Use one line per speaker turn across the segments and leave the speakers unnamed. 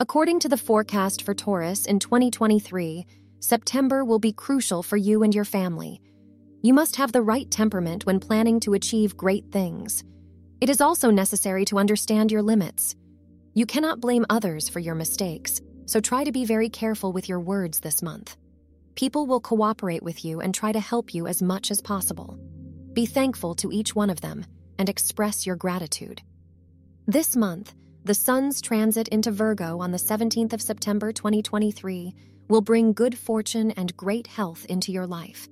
According to the forecast for Taurus in 2023, September will be crucial for you and your family. You must have the right temperament when planning to achieve great things. It is also necessary to understand your limits. You cannot blame others for your mistakes, so try to be very careful with your words this month. People will cooperate with you and try to help you as much as possible. Be thankful to each one of them and express your gratitude. This month, the Sun's transit into Virgo on the 17th of September 2023 will bring good fortune and great health into your life.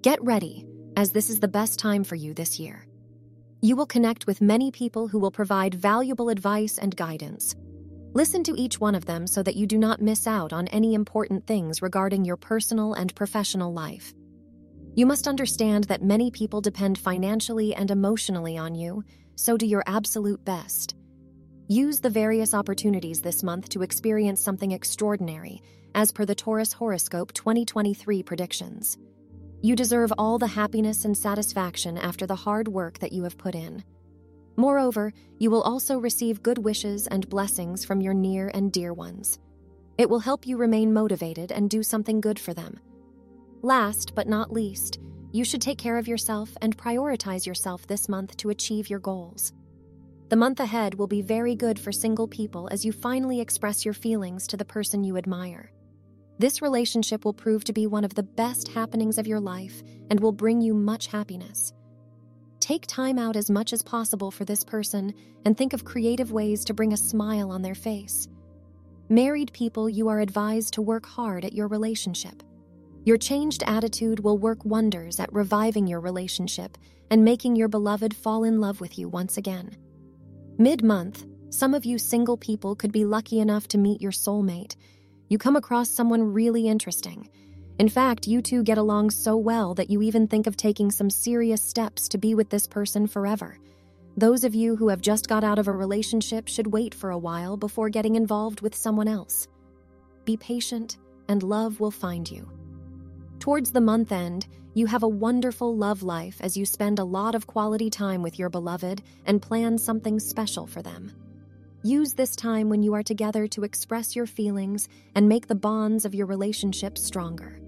Get ready, as this is the best time for you this year. You will connect with many people who will provide valuable advice and guidance. Listen to each one of them so that you do not miss out on any important things regarding your personal and professional life. You must understand that many people depend financially and emotionally on you, so do your absolute best. Use the various opportunities this month to experience something extraordinary, as per the Taurus Horoscope 2023 predictions. You deserve all the happiness and satisfaction after the hard work that you have put in. Moreover, you will also receive good wishes and blessings from your near and dear ones. It will help you remain motivated and do something good for them. Last but not least, you should take care of yourself and prioritize yourself this month to achieve your goals. The month ahead will be very good for single people as you finally express your feelings to the person you admire. This relationship will prove to be one of the best happenings of your life and will bring you much happiness. Take time out as much as possible for this person and think of creative ways to bring a smile on their face. Married people, you are advised to work hard at your relationship. Your changed attitude will work wonders at reviving your relationship and making your beloved fall in love with you once again. Mid month, some of you single people could be lucky enough to meet your soulmate. You come across someone really interesting. In fact, you two get along so well that you even think of taking some serious steps to be with this person forever. Those of you who have just got out of a relationship should wait for a while before getting involved with someone else. Be patient, and love will find you. Towards the month end, you have a wonderful love life as you spend a lot of quality time with your beloved and plan something special for them. Use this time when you are together to express your feelings and make the bonds of your relationship stronger.